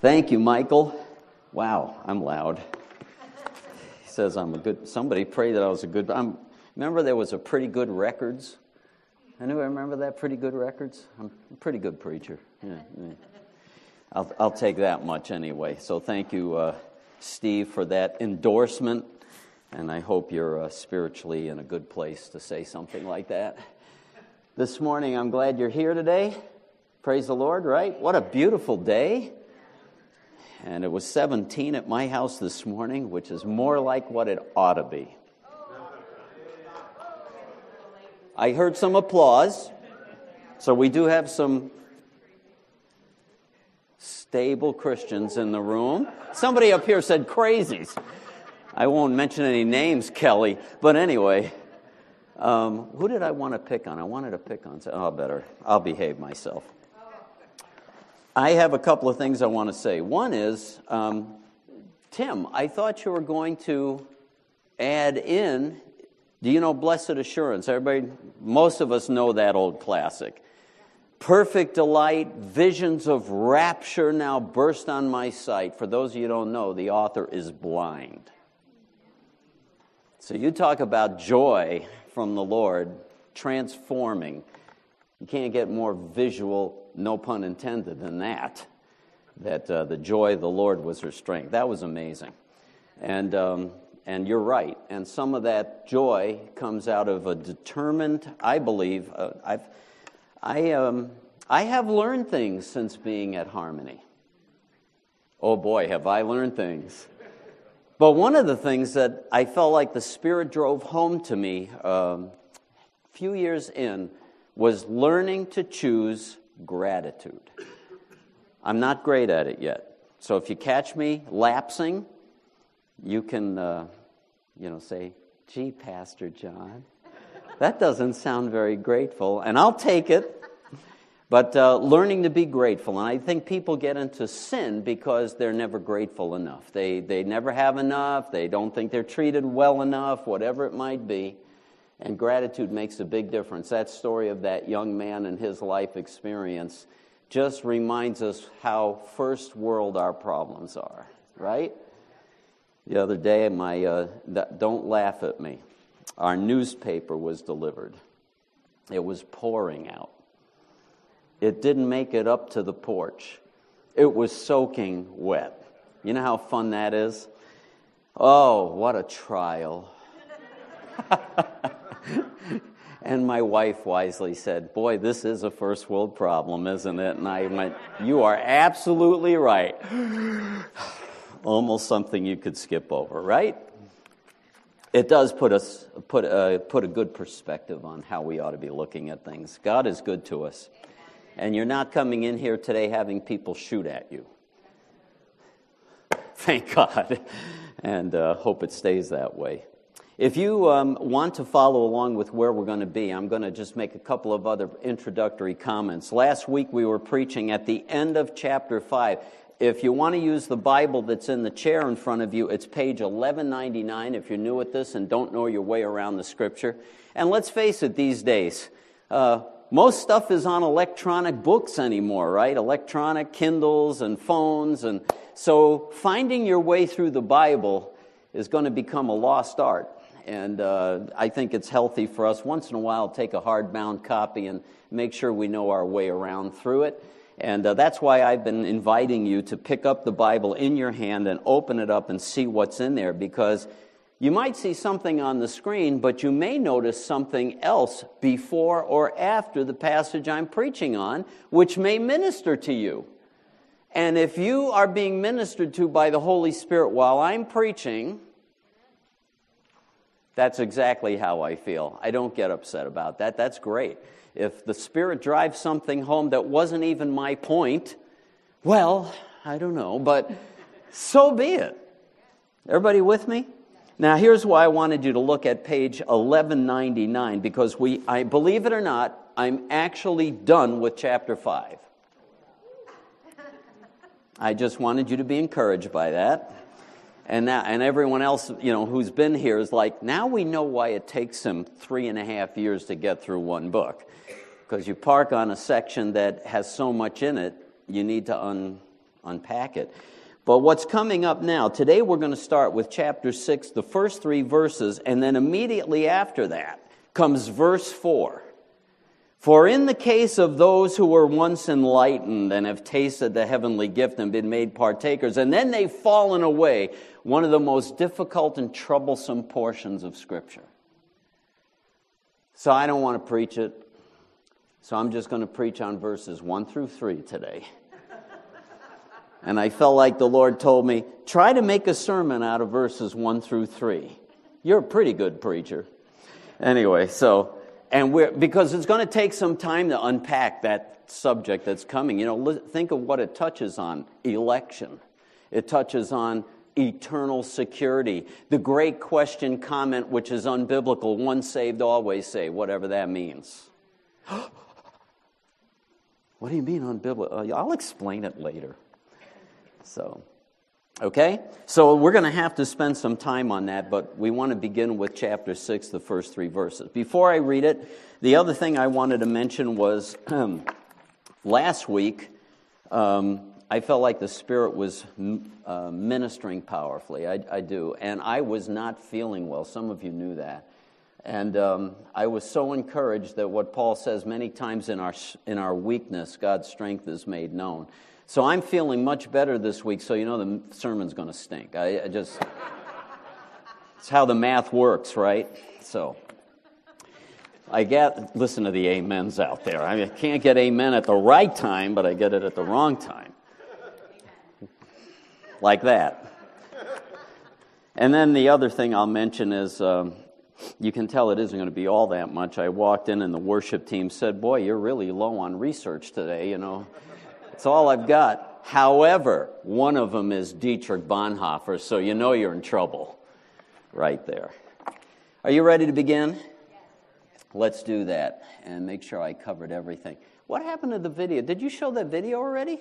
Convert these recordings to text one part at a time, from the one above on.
Thank you, Michael. Wow, I'm loud. He says I'm a good. Somebody prayed that I was a good. I'm, remember, there was a pretty good records. Anyone remember that pretty good records? I'm a pretty good preacher. Yeah, yeah. I'll, I'll take that much anyway. So thank you, uh, Steve, for that endorsement. And I hope you're uh, spiritually in a good place to say something like that. This morning, I'm glad you're here today. Praise the Lord, right? What a beautiful day. And it was 17 at my house this morning, which is more like what it ought to be. I heard some applause. So we do have some stable Christians in the room. Somebody up here said crazies. I won't mention any names, Kelly, but anyway, um, who did I want to pick on? I wanted to pick on. Oh, better. I'll behave myself. I have a couple of things I want to say. One is, um, Tim, I thought you were going to add in. Do you know Blessed Assurance? Everybody, most of us know that old classic. Perfect delight, visions of rapture now burst on my sight. For those of you who don't know, the author is blind. So you talk about joy from the Lord transforming. You can't get more visual, no pun intended, than that. That uh, the joy of the Lord was her strength. That was amazing. And, um, and you're right. And some of that joy comes out of a determined, I believe, uh, I've, I, um, I have learned things since being at Harmony. Oh boy, have I learned things. But one of the things that I felt like the Spirit drove home to me um, a few years in was learning to choose gratitude. I'm not great at it yet. So if you catch me lapsing, you can, uh, you know, say, gee, Pastor John, that doesn't sound very grateful. And I'll take it. But uh, learning to be grateful. And I think people get into sin because they're never grateful enough. They, they never have enough. They don't think they're treated well enough, whatever it might be. And gratitude makes a big difference. That story of that young man and his life experience just reminds us how first world our problems are, right? The other day, my uh, don't laugh at me. Our newspaper was delivered. It was pouring out. It didn't make it up to the porch. It was soaking wet. You know how fun that is? Oh, what a trial. and my wife wisely said, Boy, this is a first world problem, isn't it? And I went, You are absolutely right. Almost something you could skip over, right? It does put us put a, uh, put a good perspective on how we ought to be looking at things. God is good to us. And you're not coming in here today having people shoot at you. Thank God. And uh, hope it stays that way. If you um, want to follow along with where we're going to be, I'm going to just make a couple of other introductory comments. Last week we were preaching at the end of chapter 5. If you want to use the Bible that's in the chair in front of you, it's page 1199 if you're new at this and don't know your way around the scripture. And let's face it, these days, uh, most stuff is on electronic books anymore, right? Electronic Kindles and phones. And so finding your way through the Bible is going to become a lost art. And uh, I think it's healthy for us once in a while to take a hardbound copy and make sure we know our way around through it. And uh, that's why I've been inviting you to pick up the Bible in your hand and open it up and see what's in there because you might see something on the screen, but you may notice something else before or after the passage I'm preaching on, which may minister to you. And if you are being ministered to by the Holy Spirit while I'm preaching, that's exactly how I feel. I don't get upset about that. That's great. If the Spirit drives something home that wasn't even my point, well, I don't know, but so be it. Everybody with me? Now, here's why I wanted you to look at page 1199 because we, I believe it or not, I'm actually done with chapter 5. I just wanted you to be encouraged by that. And, now, and everyone else, you know, who's been here is like, now we know why it takes him three and a half years to get through one book. Because you park on a section that has so much in it, you need to un, unpack it. But what's coming up now, today we're going to start with chapter 6, the first three verses, and then immediately after that comes verse 4. For in the case of those who were once enlightened and have tasted the heavenly gift and been made partakers, and then they've fallen away, one of the most difficult and troublesome portions of Scripture. So I don't want to preach it, so I'm just going to preach on verses 1 through 3 today. And I felt like the Lord told me, try to make a sermon out of verses 1 through 3. You're a pretty good preacher. Anyway, so, and we're, because it's going to take some time to unpack that subject that's coming. You know, think of what it touches on election, it touches on eternal security. The great question comment, which is unbiblical one saved, always saved, whatever that means. what do you mean unbiblical? Uh, I'll explain it later. So, okay? So we're going to have to spend some time on that, but we want to begin with chapter 6, the first three verses. Before I read it, the other thing I wanted to mention was last week, um, I felt like the Spirit was uh, ministering powerfully. I, I, do. And I was not feeling well. Some of you knew that. And um, I was so encouraged that what Paul says many times in our, in our weakness, God's strength is made known. So I'm feeling much better this week, so you know the sermon's going to stink. I, I just, it's how the math works, right? So I get, listen to the amens out there. I, mean, I can't get amen at the right time, but I get it at the wrong time. Like that. And then the other thing I'll mention is um, you can tell it isn't going to be all that much. I walked in and the worship team said, Boy, you're really low on research today, you know. That's all I've got. However, one of them is Dietrich Bonhoeffer, so you know you're in trouble right there. Are you ready to begin? Let's do that and make sure I covered everything. What happened to the video? Did you show that video already?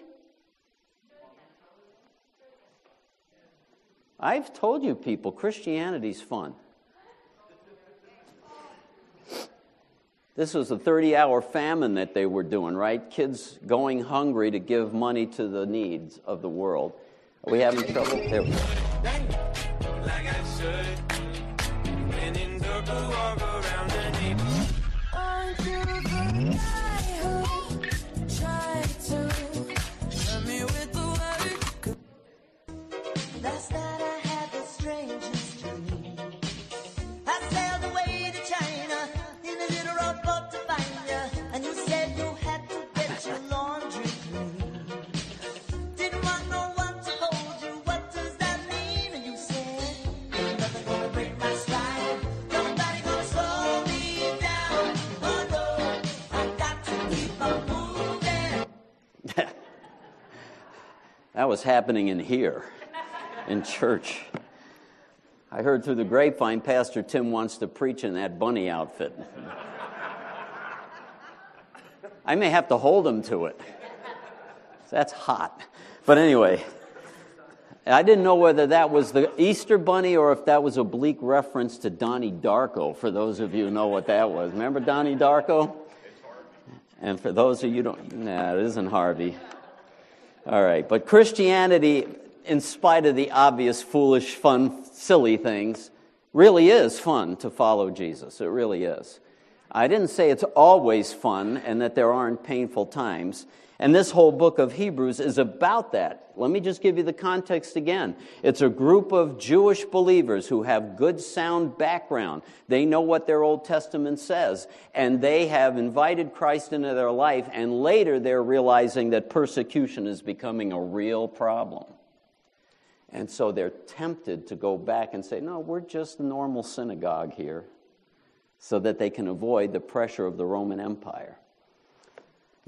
I've told you people, Christianity's fun. This was a 30 hour famine that they were doing, right? Kids going hungry to give money to the needs of the world. Are we having trouble? There we go. Happening in here, in church. I heard through the grapevine Pastor Tim wants to preach in that bunny outfit. I may have to hold him to it. That's hot. But anyway, I didn't know whether that was the Easter bunny or if that was a bleak reference to Donnie Darko, for those of you who know what that was. Remember Donnie Darko? And for those of you who don't, nah, it isn't Harvey. All right, but Christianity, in spite of the obvious foolish, fun, silly things, really is fun to follow Jesus. It really is. I didn't say it's always fun and that there aren't painful times. And this whole book of Hebrews is about that. Let me just give you the context again. It's a group of Jewish believers who have good, sound background. They know what their Old Testament says, and they have invited Christ into their life, and later they're realizing that persecution is becoming a real problem. And so they're tempted to go back and say, No, we're just a normal synagogue here, so that they can avoid the pressure of the Roman Empire.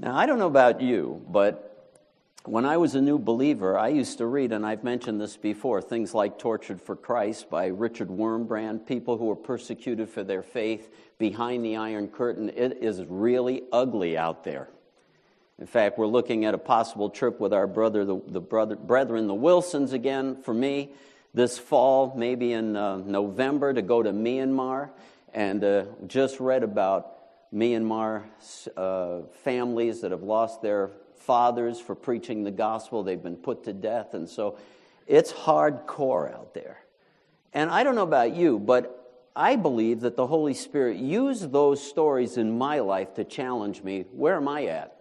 Now, I don't know about you, but when I was a new believer, I used to read, and I've mentioned this before, things like Tortured for Christ by Richard Wurmbrand, people who were persecuted for their faith behind the Iron Curtain. It is really ugly out there. In fact, we're looking at a possible trip with our brother, the, the brother, brethren, the Wilsons, again, for me, this fall, maybe in uh, November, to go to Myanmar. And uh, just read about Myanmar uh, families that have lost their fathers for preaching the gospel. They've been put to death. And so it's hardcore out there. And I don't know about you, but I believe that the Holy Spirit used those stories in my life to challenge me. Where am I at?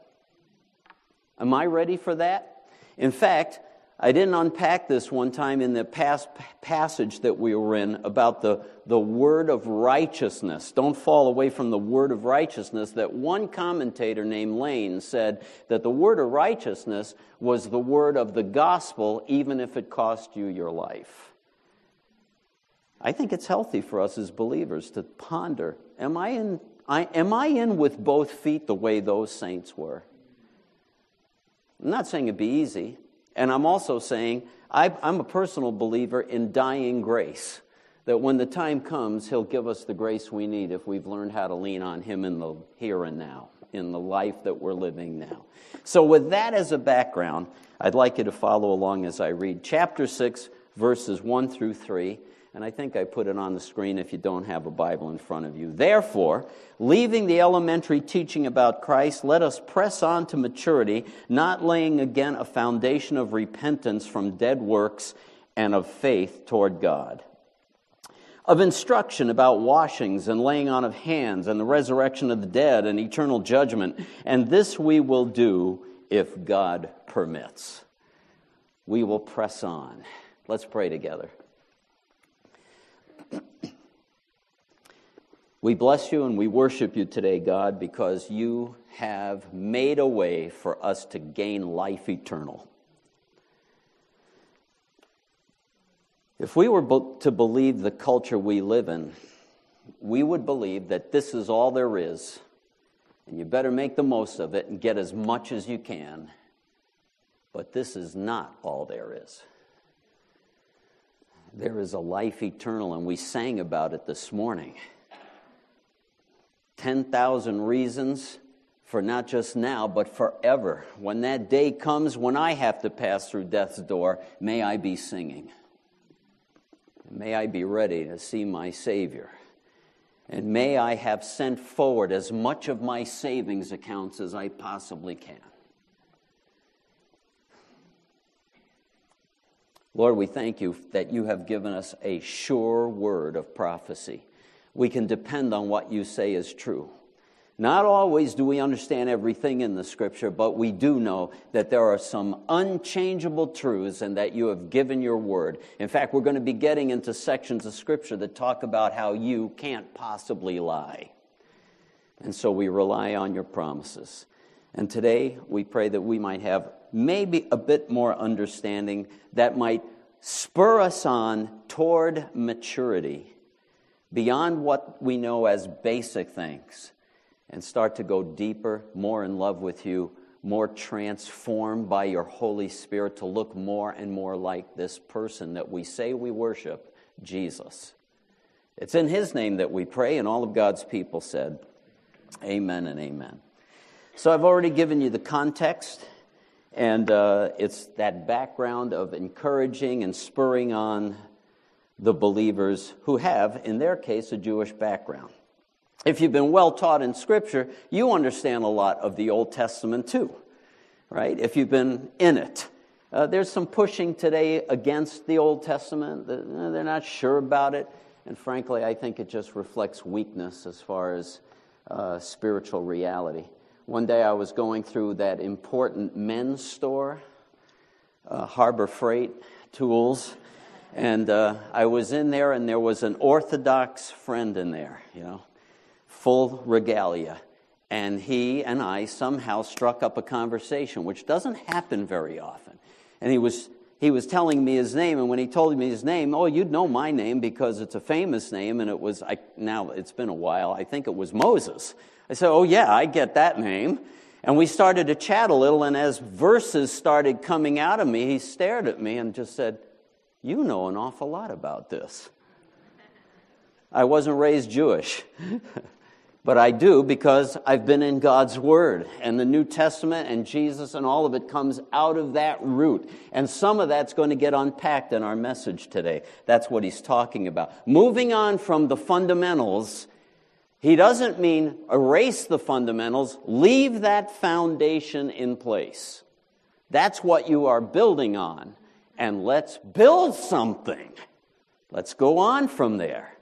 Am I ready for that? In fact, I didn't unpack this one time in the past passage that we were in about the, the word of righteousness. Don't fall away from the word of righteousness. That one commentator named Lane said that the word of righteousness was the word of the gospel, even if it cost you your life. I think it's healthy for us as believers to ponder am I in, I, am I in with both feet the way those saints were? I'm not saying it'd be easy. And I'm also saying I, I'm a personal believer in dying grace. That when the time comes, He'll give us the grace we need if we've learned how to lean on Him in the here and now, in the life that we're living now. So, with that as a background, I'd like you to follow along as I read chapter 6, verses 1 through 3 and I think I put it on the screen if you don't have a Bible in front of you. Therefore, leaving the elementary teaching about Christ, let us press on to maturity, not laying again a foundation of repentance from dead works and of faith toward God. Of instruction about washings and laying on of hands and the resurrection of the dead and eternal judgment. And this we will do if God permits. We will press on. Let's pray together. We bless you and we worship you today, God, because you have made a way for us to gain life eternal. If we were to believe the culture we live in, we would believe that this is all there is, and you better make the most of it and get as much as you can. But this is not all there is. There is a life eternal, and we sang about it this morning. 10,000 reasons for not just now, but forever. When that day comes when I have to pass through death's door, may I be singing. May I be ready to see my Savior. And may I have sent forward as much of my savings accounts as I possibly can. Lord, we thank you that you have given us a sure word of prophecy we can depend on what you say is true. Not always do we understand everything in the scripture, but we do know that there are some unchangeable truths and that you have given your word. In fact, we're going to be getting into sections of scripture that talk about how you can't possibly lie. And so we rely on your promises. And today we pray that we might have maybe a bit more understanding that might spur us on toward maturity beyond what we know as basic things and start to go deeper, more in love with you, more transformed by your Holy Spirit to look more and more like this person that we say we worship, Jesus. It's in His name that we pray, and all of God's people said, Amen and amen. So I've already given you the context, and uh, it's that background of encouraging and spurring on the believers who have, in their case, a Jewish background. If you've been well taught in Scripture, you understand a lot of the Old Testament too, right? If you've been in it. Uh, there's some pushing today against the Old Testament. They're not sure about it. And frankly, I think it just reflects weakness as far as uh, spiritual reality. One day I was going through that important men's store, uh, Harbor Freight Tools, and uh, I was in there, and there was an Orthodox friend in there, you know, full regalia. And he and I somehow struck up a conversation, which doesn't happen very often. And he was, he was telling me his name, and when he told me his name, oh, you'd know my name because it's a famous name, and it was, I, now it's been a while, I think it was Moses. I said, oh, yeah, I get that name. And we started to chat a little, and as verses started coming out of me, he stared at me and just said, you know an awful lot about this. I wasn't raised Jewish, but I do because I've been in God's Word. And the New Testament and Jesus and all of it comes out of that root. And some of that's going to get unpacked in our message today. That's what he's talking about. Moving on from the fundamentals He doesn't mean erase the fundamentals, leave that foundation in place. That's what you are building on. And let's build something. Let's go on from there.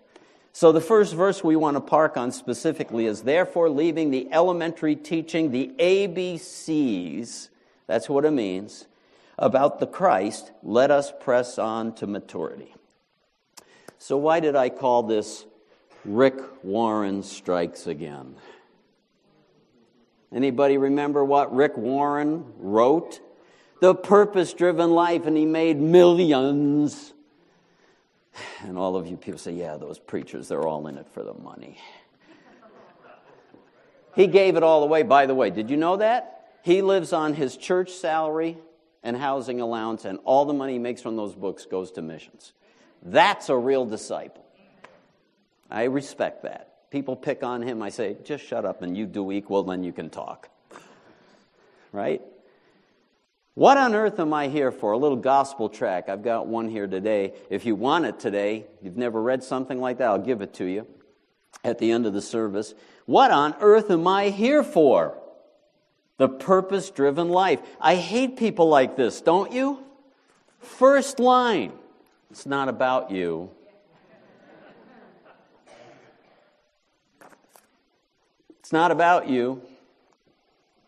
So, the first verse we want to park on specifically is therefore leaving the elementary teaching, the ABCs, that's what it means, about the Christ, let us press on to maturity. So, why did I call this Rick Warren Strikes Again? Anybody remember what Rick Warren wrote? The purpose driven life, and he made millions. And all of you people say, yeah, those preachers, they're all in it for the money. He gave it all away. By the way, did you know that? He lives on his church salary and housing allowance, and all the money he makes from those books goes to missions. That's a real disciple. I respect that. People pick on him. I say, just shut up and you do equal, then you can talk. Right? What on earth am I here for? A little gospel track. I've got one here today. If you want it today, you've never read something like that, I'll give it to you at the end of the service. What on earth am I here for? The purpose driven life. I hate people like this, don't you? First line it's not about you. It's not about you.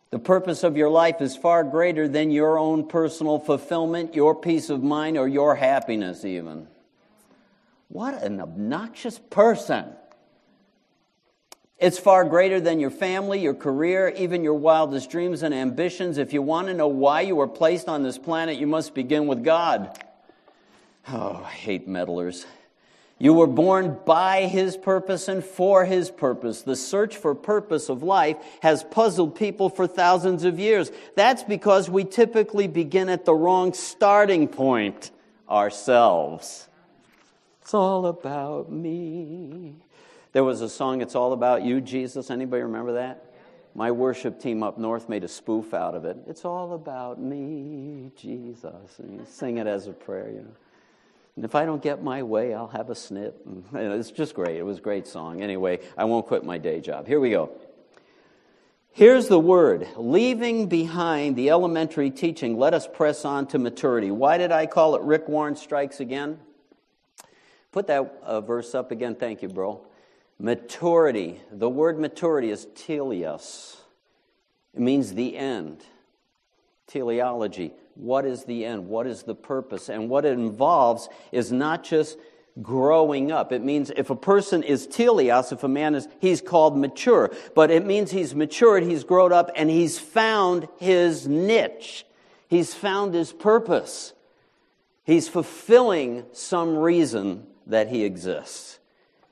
The purpose of your life is far greater than your own personal fulfillment, your peace of mind, or your happiness, even. What an obnoxious person. It's far greater than your family, your career, even your wildest dreams and ambitions. If you want to know why you were placed on this planet, you must begin with God. Oh, I hate meddlers. You were born by His purpose and for His purpose. The search for purpose of life has puzzled people for thousands of years. That's because we typically begin at the wrong starting point ourselves. It's all about me. There was a song, It's All About You, Jesus. Anybody remember that? My worship team up north made a spoof out of it. It's all about me, Jesus. And you sing it as a prayer, you know. And if I don't get my way, I'll have a snip. it's just great. It was a great song. Anyway, I won't quit my day job. Here we go. Here's the word leaving behind the elementary teaching, let us press on to maturity. Why did I call it Rick Warren Strikes Again? Put that uh, verse up again. Thank you, bro. Maturity. The word maturity is teleos, it means the end. Teleology what is the end? What is the purpose? And what it involves is not just growing up. It means if a person is teleos, if a man is, he's called mature. But it means he's matured, he's grown up, and he's found his niche. He's found his purpose. He's fulfilling some reason that he exists.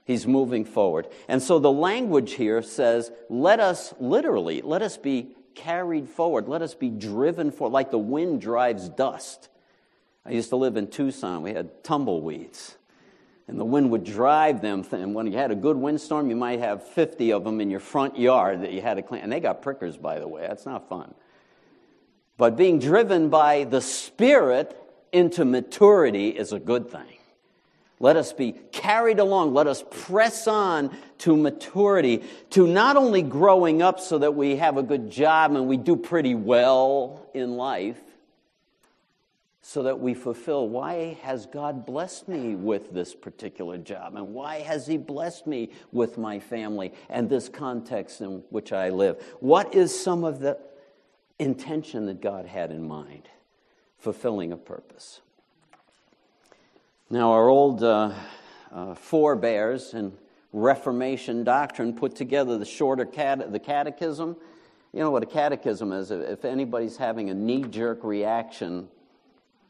He's moving forward. And so the language here says, let us literally, let us be carried forward. Let us be driven forward, like the wind drives dust. I used to live in Tucson. We had tumbleweeds. And the wind would drive them. And when you had a good windstorm, you might have 50 of them in your front yard that you had to clean. And they got prickers, by the way. That's not fun. But being driven by the Spirit into maturity is a good thing. Let us be carried along. Let us press on to maturity, to not only growing up so that we have a good job and we do pretty well in life, so that we fulfill why has God blessed me with this particular job? And why has He blessed me with my family and this context in which I live? What is some of the intention that God had in mind? Fulfilling a purpose. Now, our old uh, uh, forebears in Reformation doctrine put together the shorter cat- the catechism. You know what a catechism is? If anybody's having a knee jerk reaction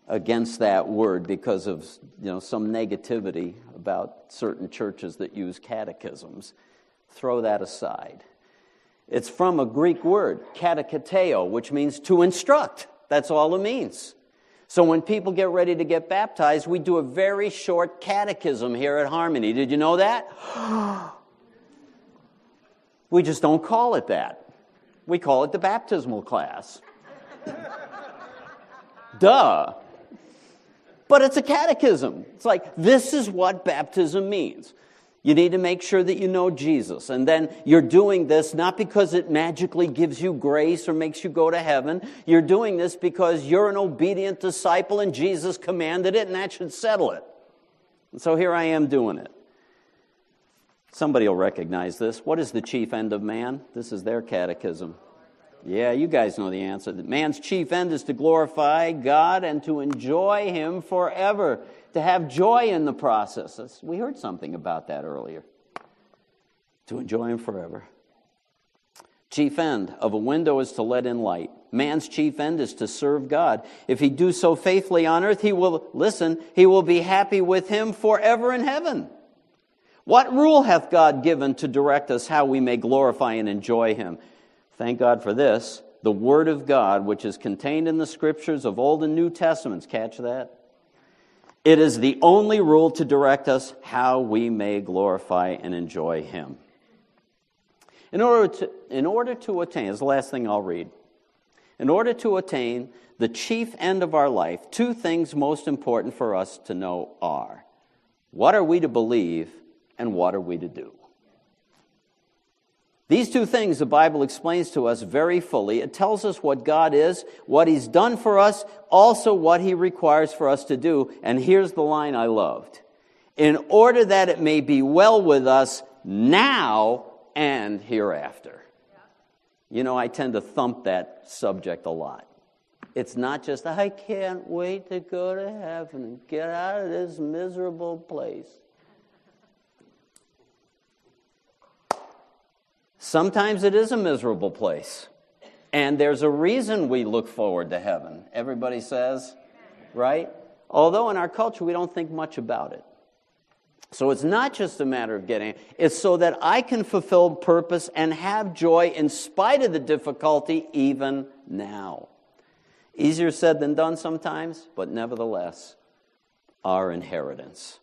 against that word because of you know, some negativity about certain churches that use catechisms, throw that aside. It's from a Greek word, katechiteo, which means to instruct. That's all it means. So when people get ready to get baptized, we do a very short catechism here at Harmony. Did you know that? we just don't call it that. We call it the baptismal class. Duh. But it's a catechism. It's like, this is what baptism means. You need to make sure that you know Jesus. And then you're doing this not because it magically gives you grace or makes you go to heaven. You're doing this because you're an obedient disciple and Jesus commanded it, and that should settle it. And so here I am doing it. Somebody will recognize this. What is the chief end of man? This is their catechism. Yeah, you guys know the answer. Man's chief end is to glorify God and to enjoy Him forever, to have joy in the process. We heard something about that earlier. To enjoy Him forever. Chief end of a window is to let in light. Man's chief end is to serve God. If he do so faithfully on earth, he will, listen, he will be happy with him forever in heaven. What rule hath God given to direct us how we may glorify and enjoy him? Thank God for this. The Word of God, which is contained in the Scriptures of Old and New Testaments. Catch that? It is the only rule to direct us how we may glorify and enjoy Him. In order to, in order to attain, is the last thing I'll read. In order to attain the chief end of our life, two things most important for us to know are what are we to believe and what are we to do? These two things the Bible explains to us very fully. It tells us what God is, what He's done for us, also what He requires for us to do. And here's the line I loved. In order that it may be well with us now and hereafter. You know, I tend to thump that subject a lot. It's not just, I can't wait to go to heaven and get out of this miserable place. Sometimes it is a miserable place. And there's a reason we look forward to heaven. Everybody says, right? Although in our culture we don't think much about it. So it's not just a matter of getting, it's so that I can fulfill purpose and have joy in spite of the difficulty even now. Easier said than done sometimes, but nevertheless, our inheritance.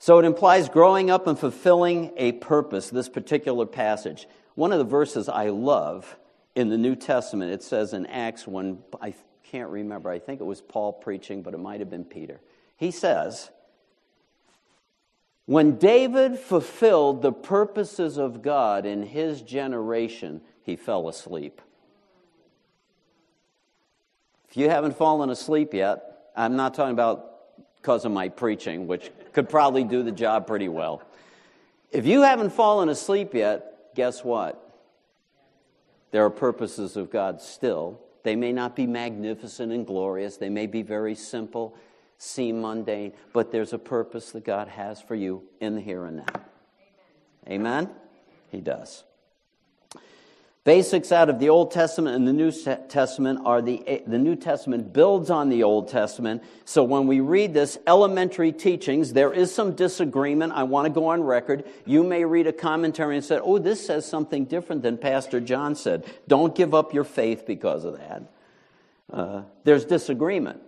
So it implies growing up and fulfilling a purpose, this particular passage. One of the verses I love in the New Testament, it says in Acts when I can't remember, I think it was Paul preaching, but it might have been Peter. He says, when David fulfilled the purposes of God in his generation, he fell asleep. If you haven't fallen asleep yet, I'm not talking about because of my preaching, which could probably do the job pretty well. If you haven't fallen asleep yet, guess what? There are purposes of God still. They may not be magnificent and glorious, they may be very simple seem mundane, but there's a purpose that God has for you in the here and now. Amen? He does. Basics out of the Old Testament and the New Testament are the, the New Testament builds on the Old Testament. So when we read this elementary teachings, there is some disagreement. I want to go on record. You may read a commentary and say, oh, this says something different than Pastor John said. Don't give up your faith because of that. Uh, there's disagreement.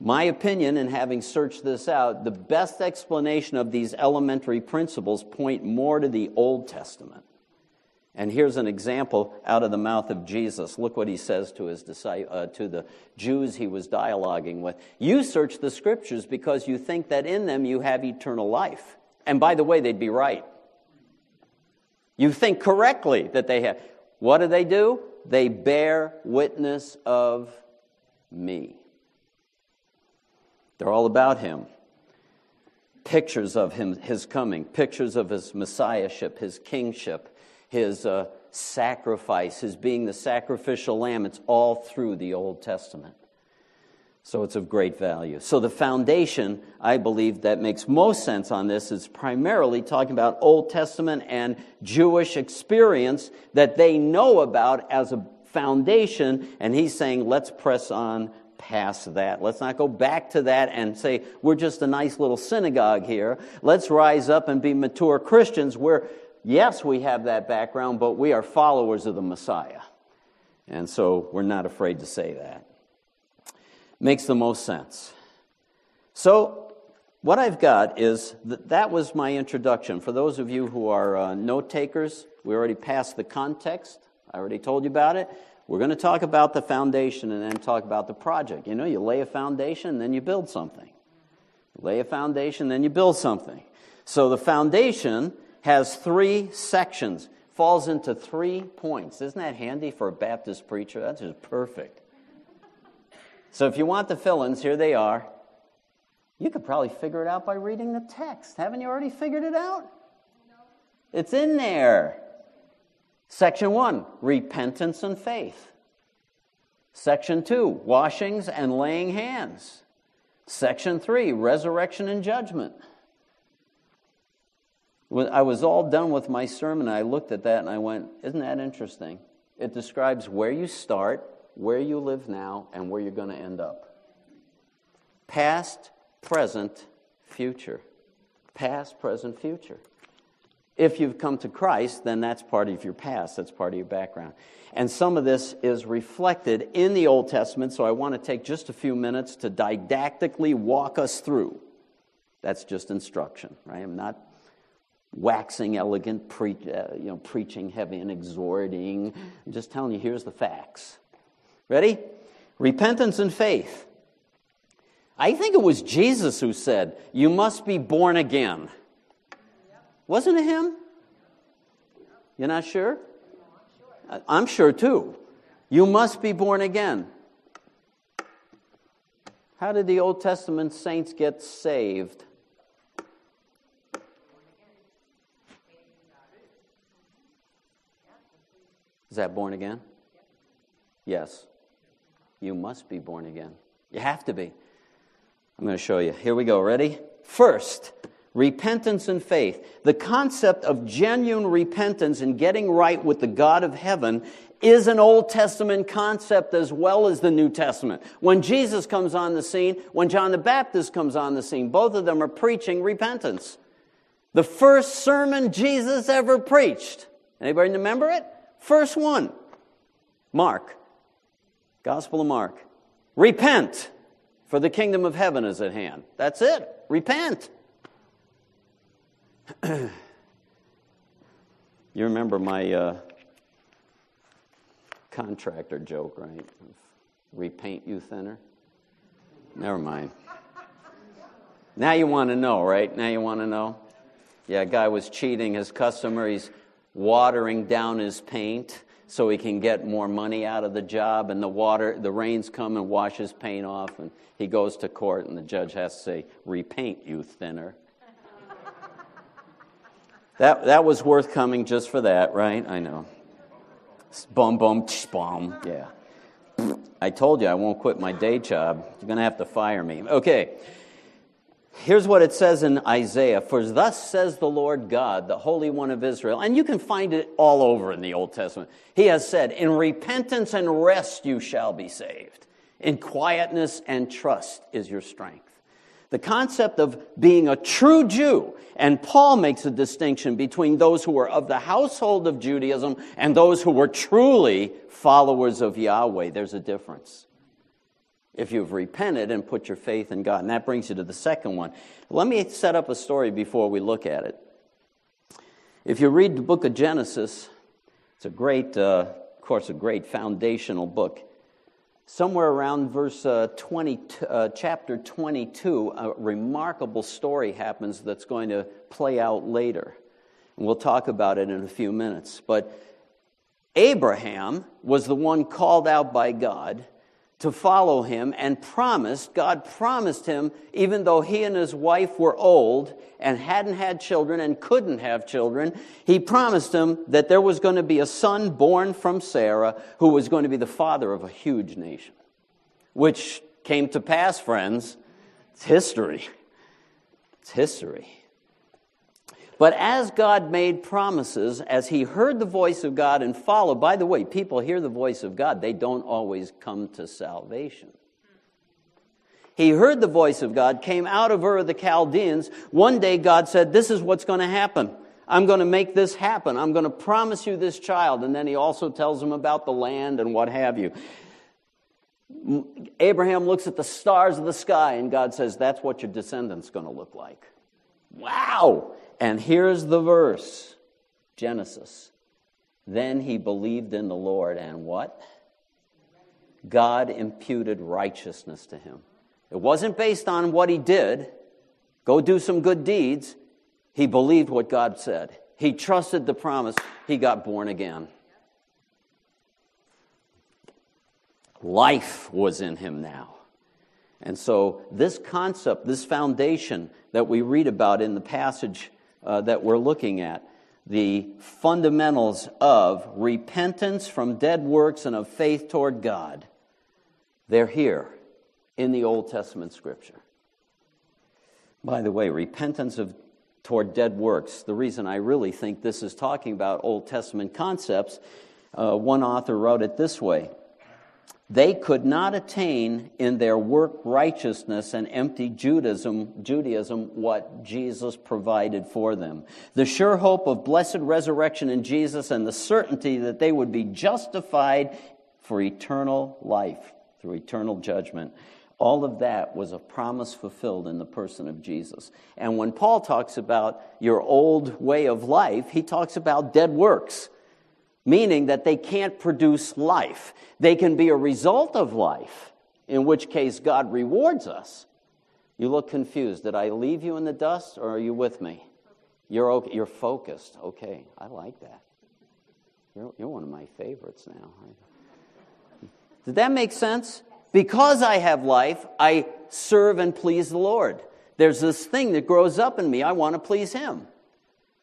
My opinion, in having searched this out, the best explanation of these elementary principles point more to the Old Testament. And here's an example out of the mouth of Jesus. Look what he says to, his uh, to the Jews he was dialoguing with. You search the scriptures because you think that in them you have eternal life. And by the way, they'd be right. You think correctly that they have. What do they do? They bear witness of me. They're all about him. Pictures of him, his coming, pictures of his messiahship, his kingship, his uh, sacrifice, his being the sacrificial lamb. It's all through the Old Testament. So it's of great value. So the foundation, I believe, that makes most sense on this is primarily talking about Old Testament and Jewish experience that they know about as a foundation. And he's saying, let's press on past that. Let's not go back to that and say, we're just a nice little synagogue here. Let's rise up and be mature Christians where, yes, we have that background, but we are followers of the Messiah. And so we're not afraid to say that. Makes the most sense. So, what I've got is that, that was my introduction. For those of you who are uh, note takers, we already passed the context. I already told you about it. We're going to talk about the foundation and then talk about the project. You know, you lay a foundation, then you build something. lay a foundation, then you build something. So the foundation has three sections, falls into three points. Isn't that handy for a Baptist preacher? That's just perfect. So if you want the fill ins, here they are. You could probably figure it out by reading the text. Haven't you already figured it out? It's in there. Section one repentance and faith. Section two washings and laying hands. Section three resurrection and judgment. I was all done with my sermon, I looked at that and I went, Isn't that interesting? It describes where you start, where you live now, and where you're going to end up. Past, present, future. Past, present, future. If you've come to Christ, then that's part of your past, that's part of your background. And some of this is reflected in the Old Testament, so I want to take just a few minutes to didactically walk us through. That's just instruction, right? I'm not waxing elegant, pre- uh, you know, preaching heavy and exhorting. I'm just telling you, here's the facts. Ready? Repentance and faith. I think it was Jesus who said, You must be born again. Wasn't it him? You're not sure? I'm sure too. You must be born again. How did the Old Testament saints get saved? Is that born again? Yes. You must be born again. You have to be. I'm going to show you. Here we go. Ready? First, repentance and faith. The concept of genuine repentance and getting right with the God of heaven is an Old Testament concept as well as the New Testament. When Jesus comes on the scene, when John the Baptist comes on the scene, both of them are preaching repentance. The first sermon Jesus ever preached. Anybody remember it? First one Mark, Gospel of Mark. Repent, for the kingdom of heaven is at hand. That's it. Repent. you remember my uh, contractor joke, right? Repaint you thinner? Never mind. Now you want to know, right? Now you want to know? Yeah, guy was cheating his customer. He's watering down his paint so he can get more money out of the job and the water the rains come and wash his paint off and he goes to court and the judge has to say repaint you thinner. That, that was worth coming just for that right? I know. Bum bum tsh, bum yeah. I told you i won't quit my day job. You're going to have to fire me. Okay Here's what it says in Isaiah For thus says the Lord God, the Holy One of Israel, and you can find it all over in the Old Testament. He has said, In repentance and rest you shall be saved. In quietness and trust is your strength. The concept of being a true Jew, and Paul makes a distinction between those who were of the household of Judaism and those who were truly followers of Yahweh. There's a difference if you've repented and put your faith in God. And that brings you to the second one. Let me set up a story before we look at it. If you read the book of Genesis, it's a great, uh, of course, a great foundational book. Somewhere around verse uh, 20, uh, chapter 22, a remarkable story happens that's going to play out later. And we'll talk about it in a few minutes. But Abraham was the one called out by God to follow him and promised, God promised him, even though he and his wife were old and hadn't had children and couldn't have children, he promised him that there was going to be a son born from Sarah who was going to be the father of a huge nation. Which came to pass, friends. It's history. It's history. But as God made promises, as he heard the voice of God and followed, by the way, people hear the voice of God, they don't always come to salvation. He heard the voice of God, came out of Ur of the Chaldeans. One day God said, This is what's going to happen. I'm going to make this happen. I'm going to promise you this child. And then he also tells him about the land and what have you. Abraham looks at the stars of the sky, and God says, That's what your descendants going to look like. Wow! And here's the verse Genesis. Then he believed in the Lord, and what? God imputed righteousness to him. It wasn't based on what he did, go do some good deeds. He believed what God said. He trusted the promise. He got born again. Life was in him now. And so, this concept, this foundation that we read about in the passage uh, that we're looking at, the fundamentals of repentance from dead works and of faith toward God, they're here in the Old Testament scripture. By the way, repentance of toward dead works. The reason I really think this is talking about Old Testament concepts, uh, one author wrote it this way they could not attain in their work righteousness and empty Judaism, Judaism what Jesus provided for them. The sure hope of blessed resurrection in Jesus and the certainty that they would be justified for eternal life through eternal judgment. All of that was a promise fulfilled in the person of Jesus. And when Paul talks about your old way of life, he talks about dead works meaning that they can't produce life. They can be a result of life, in which case God rewards us. You look confused. Did I leave you in the dust or are you with me? You're, okay. You're focused. Okay, I like that. You're, you're one of my favorites now. Did that make sense? Because I have life, I serve and please the Lord. There's this thing that grows up in me. I want to please Him.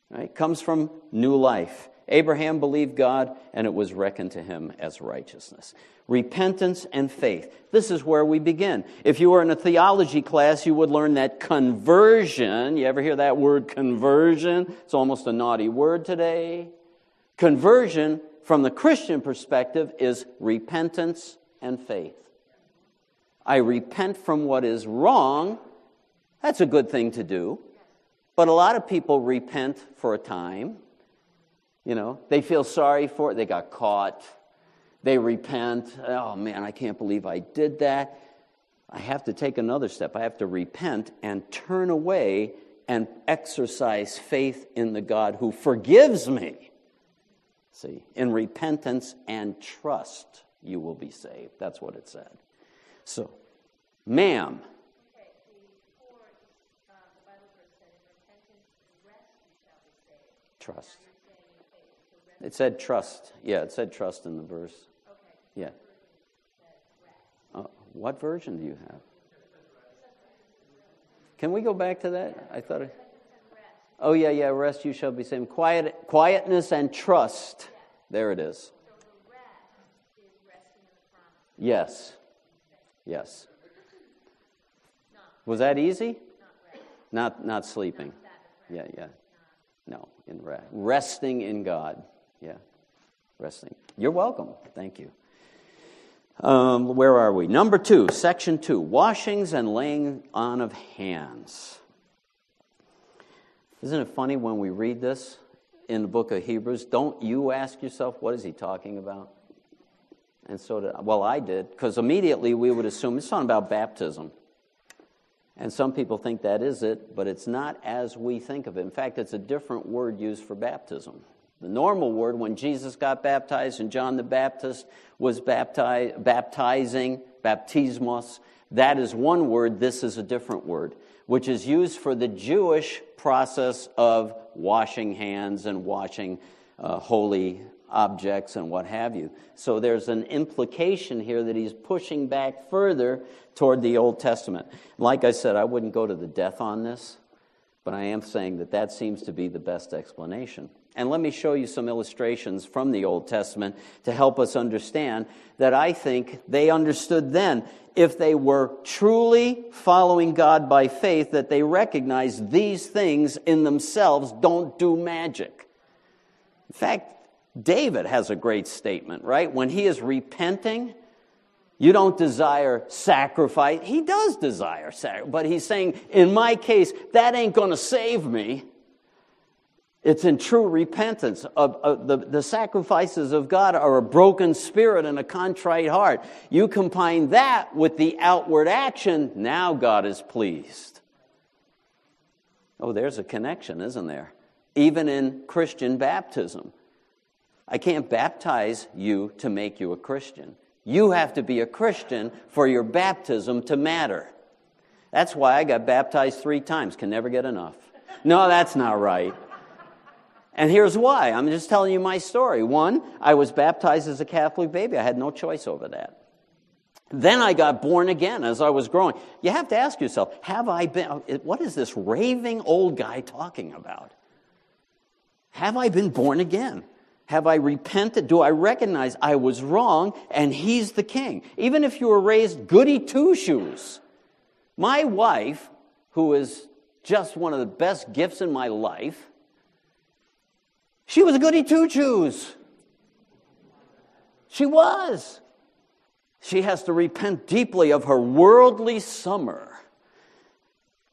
Right? Comes from new life. Abraham believed God, and it was reckoned to him as righteousness. Repentance and faith. This is where we begin. If you were in a theology class, you would learn that conversion, you ever hear that word conversion? It's almost a naughty word today. Conversion, from the Christian perspective, is repentance and faith. I repent from what is wrong. That's a good thing to do. But a lot of people repent for a time you know, they feel sorry for it. They got caught. They repent. Oh man, I can't believe I did that. I have to take another step. I have to repent and turn away and exercise faith in the God who forgives me. See, in repentance and trust, you will be saved. That's what it said. So, ma'am. Trust. It said trust. Yeah, it said trust in the verse. Yeah. Uh, what version do you have? Can we go back to that? I thought. It, oh yeah, yeah. Rest you shall be saved. Quiet, quietness and trust. There it is. Yes. Yes. Was that easy? Not not sleeping. Yeah, yeah. No, in rest. Resting in God. Yeah, wrestling. You're welcome. Thank you. Um, where are we? Number two, section two washings and laying on of hands. Isn't it funny when we read this in the book of Hebrews? Don't you ask yourself, what is he talking about? And so, did, well, I did, because immediately we would assume it's talking about baptism. And some people think that is it, but it's not as we think of it. In fact, it's a different word used for baptism. The normal word, when Jesus got baptized and John the Baptist was baptizing, baptismos, that is one word. This is a different word, which is used for the Jewish process of washing hands and washing uh, holy objects and what have you. So there's an implication here that he's pushing back further toward the Old Testament. Like I said, I wouldn't go to the death on this, but I am saying that that seems to be the best explanation. And let me show you some illustrations from the Old Testament to help us understand that I think they understood then, if they were truly following God by faith, that they recognized these things in themselves don't do magic. In fact, David has a great statement, right? When he is repenting, you don't desire sacrifice. He does desire sacrifice, but he's saying, in my case, that ain't going to save me. It's in true repentance. The, the sacrifices of God are a broken spirit and a contrite heart. You combine that with the outward action, now God is pleased. Oh, there's a connection, isn't there? Even in Christian baptism. I can't baptize you to make you a Christian. You have to be a Christian for your baptism to matter. That's why I got baptized three times, can never get enough. No, that's not right. And here's why. I'm just telling you my story. One, I was baptized as a Catholic baby. I had no choice over that. Then I got born again as I was growing. You have to ask yourself, have I been, what is this raving old guy talking about? Have I been born again? Have I repented? Do I recognize I was wrong and he's the king? Even if you were raised goody two shoes. My wife, who is just one of the best gifts in my life, she was a goody two shoes. She was. She has to repent deeply of her worldly summer.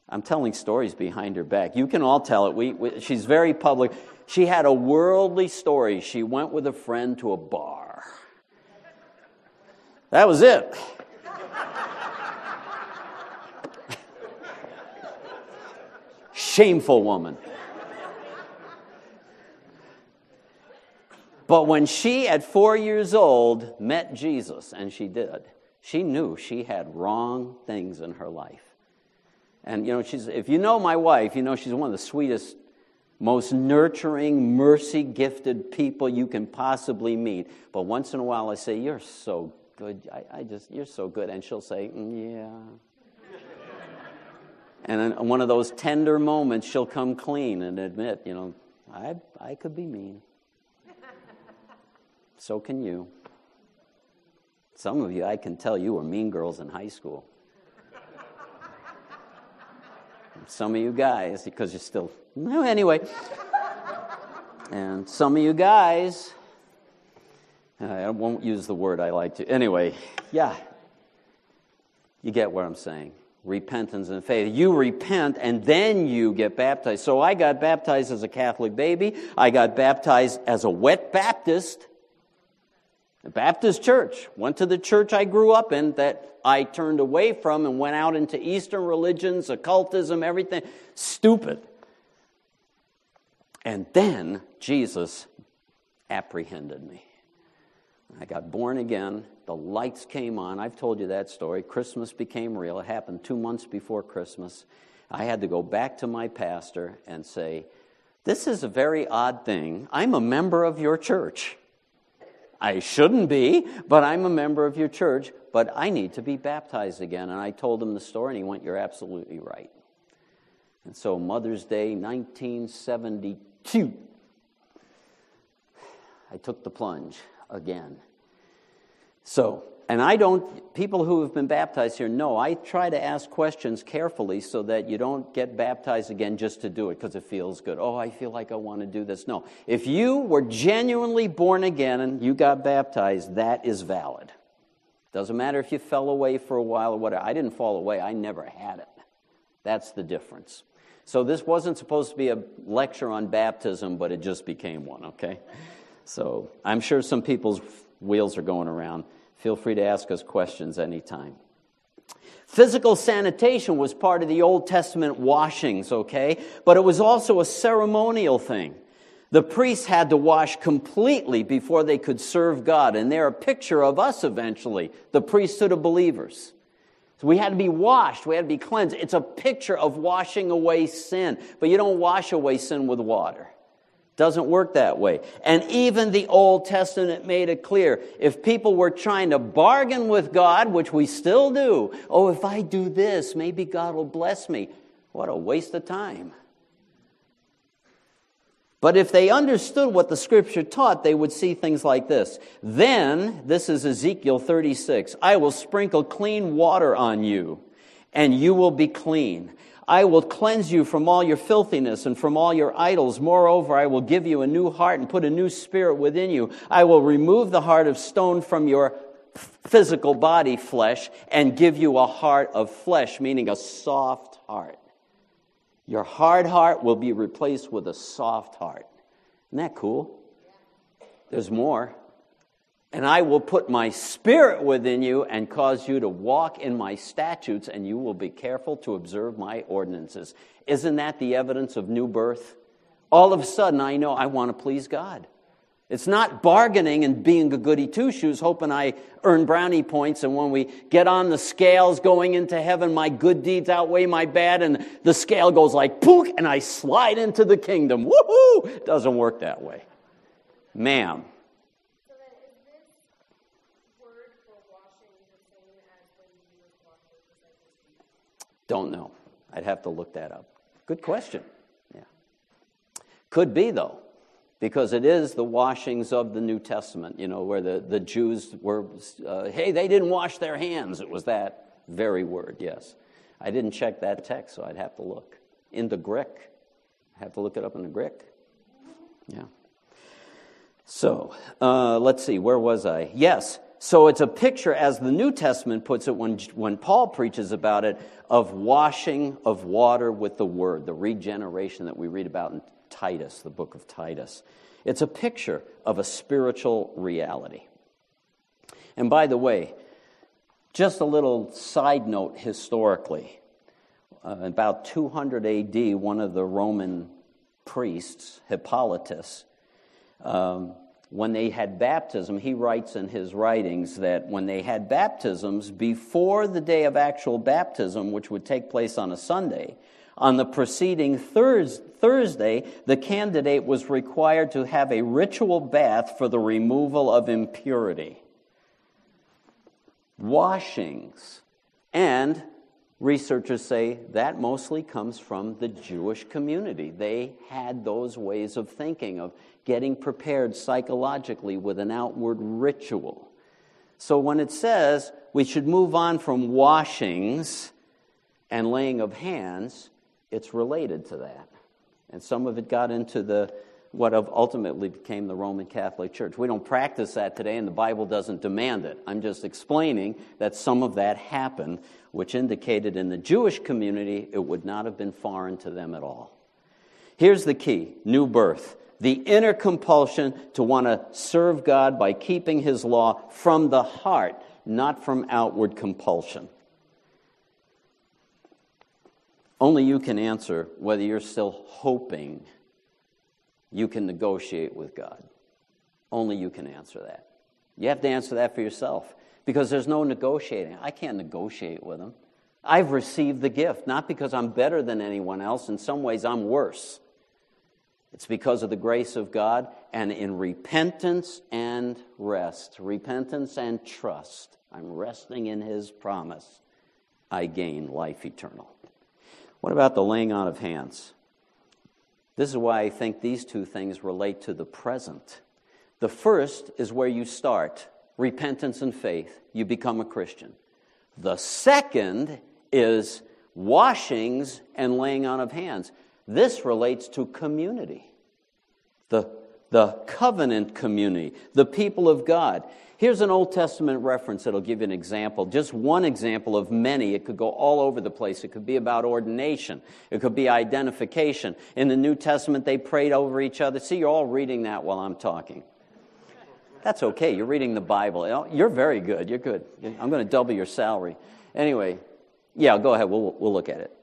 I'm telling stories behind her back. You can all tell it. We, we, she's very public. She had a worldly story. She went with a friend to a bar. That was it. Shameful woman. But when she, at four years old, met Jesus, and she did, she knew she had wrong things in her life. And, you know, she's, if you know my wife, you know she's one of the sweetest, most nurturing, mercy gifted people you can possibly meet. But once in a while, I say, You're so good. I, I just, you're so good. And she'll say, mm, Yeah. and in one of those tender moments, she'll come clean and admit, you know, I, I could be mean. So can you. Some of you, I can tell you, were mean girls in high school. some of you guys, because you're still. No, anyway. and some of you guys, uh, I won't use the word I like to. Anyway, yeah. You get what I'm saying repentance and faith. You repent and then you get baptized. So I got baptized as a Catholic baby. I got baptized as a wet Baptist. Baptist church. Went to the church I grew up in that I turned away from and went out into Eastern religions, occultism, everything. Stupid. And then Jesus apprehended me. I got born again. The lights came on. I've told you that story. Christmas became real. It happened two months before Christmas. I had to go back to my pastor and say, This is a very odd thing. I'm a member of your church. I shouldn't be, but I'm a member of your church, but I need to be baptized again. And I told him the story, and he went, You're absolutely right. And so, Mother's Day 1972, I took the plunge again. So, and I don't, people who have been baptized here know, I try to ask questions carefully so that you don't get baptized again just to do it because it feels good. Oh, I feel like I want to do this. No. If you were genuinely born again and you got baptized, that is valid. Doesn't matter if you fell away for a while or whatever. I didn't fall away, I never had it. That's the difference. So this wasn't supposed to be a lecture on baptism, but it just became one, okay? So I'm sure some people's wheels are going around. Feel free to ask us questions anytime. Physical sanitation was part of the Old Testament washings, okay? But it was also a ceremonial thing. The priests had to wash completely before they could serve God, and they're a picture of us eventually, the priesthood of believers. So we had to be washed, we had to be cleansed. It's a picture of washing away sin, but you don't wash away sin with water. Doesn't work that way. And even the Old Testament made it clear. If people were trying to bargain with God, which we still do, oh, if I do this, maybe God will bless me. What a waste of time. But if they understood what the scripture taught, they would see things like this. Then, this is Ezekiel 36, I will sprinkle clean water on you, and you will be clean. I will cleanse you from all your filthiness and from all your idols. Moreover, I will give you a new heart and put a new spirit within you. I will remove the heart of stone from your physical body flesh and give you a heart of flesh, meaning a soft heart. Your hard heart will be replaced with a soft heart. Isn't that cool? There's more and I will put my spirit within you and cause you to walk in my statutes, and you will be careful to observe my ordinances. Isn't that the evidence of new birth? All of a sudden, I know I want to please God. It's not bargaining and being a goody two shoes, hoping I earn brownie points, and when we get on the scales going into heaven, my good deeds outweigh my bad, and the scale goes like pook, and I slide into the kingdom. Woohoo! Doesn't work that way. Ma'am. Don't know. I'd have to look that up. Good question. Yeah. Could be, though because it is the washings of the New Testament, you know, where the, the Jews were, uh, hey, they didn't wash their hands. It was that very word, yes. I didn't check that text, so I'd have to look. In the Greek. I have to look it up in the Greek. Yeah. So, uh, let's see, where was I? Yes. So it's a picture, as the New Testament puts it, when, when Paul preaches about it, of washing of water with the word, the regeneration that we read about in Titus, the book of Titus. It's a picture of a spiritual reality. And by the way, just a little side note historically. Uh, about 200 AD, one of the Roman priests, Hippolytus, um, when they had baptism, he writes in his writings that when they had baptisms, before the day of actual baptism, which would take place on a Sunday, on the preceding Thursday, the candidate was required to have a ritual bath for the removal of impurity, washings, and researchers say that mostly comes from the Jewish community. They had those ways of thinking, of getting prepared psychologically with an outward ritual. So when it says we should move on from washings and laying of hands, it's related to that. And some of it got into the what ultimately became the Roman Catholic Church. We don't practice that today, and the Bible doesn't demand it. I'm just explaining that some of that happened, which indicated in the Jewish community it would not have been foreign to them at all. Here's the key new birth. The inner compulsion to want to serve God by keeping His law from the heart, not from outward compulsion. Only you can answer whether you're still hoping you can negotiate with God. Only you can answer that. You have to answer that for yourself because there's no negotiating. I can't negotiate with Him. I've received the gift, not because I'm better than anyone else. In some ways, I'm worse. It's because of the grace of God and in repentance and rest, repentance and trust. I'm resting in His promise. I gain life eternal. What about the laying on of hands? This is why I think these two things relate to the present. The first is where you start repentance and faith. You become a Christian. The second is washings and laying on of hands. This relates to community, the, the covenant community, the people of God. Here's an Old Testament reference that'll give you an example, just one example of many. It could go all over the place. It could be about ordination, it could be identification. In the New Testament, they prayed over each other. See, you're all reading that while I'm talking. That's okay. You're reading the Bible. You're very good. You're good. I'm going to double your salary. Anyway, yeah, go ahead. We'll, we'll look at it.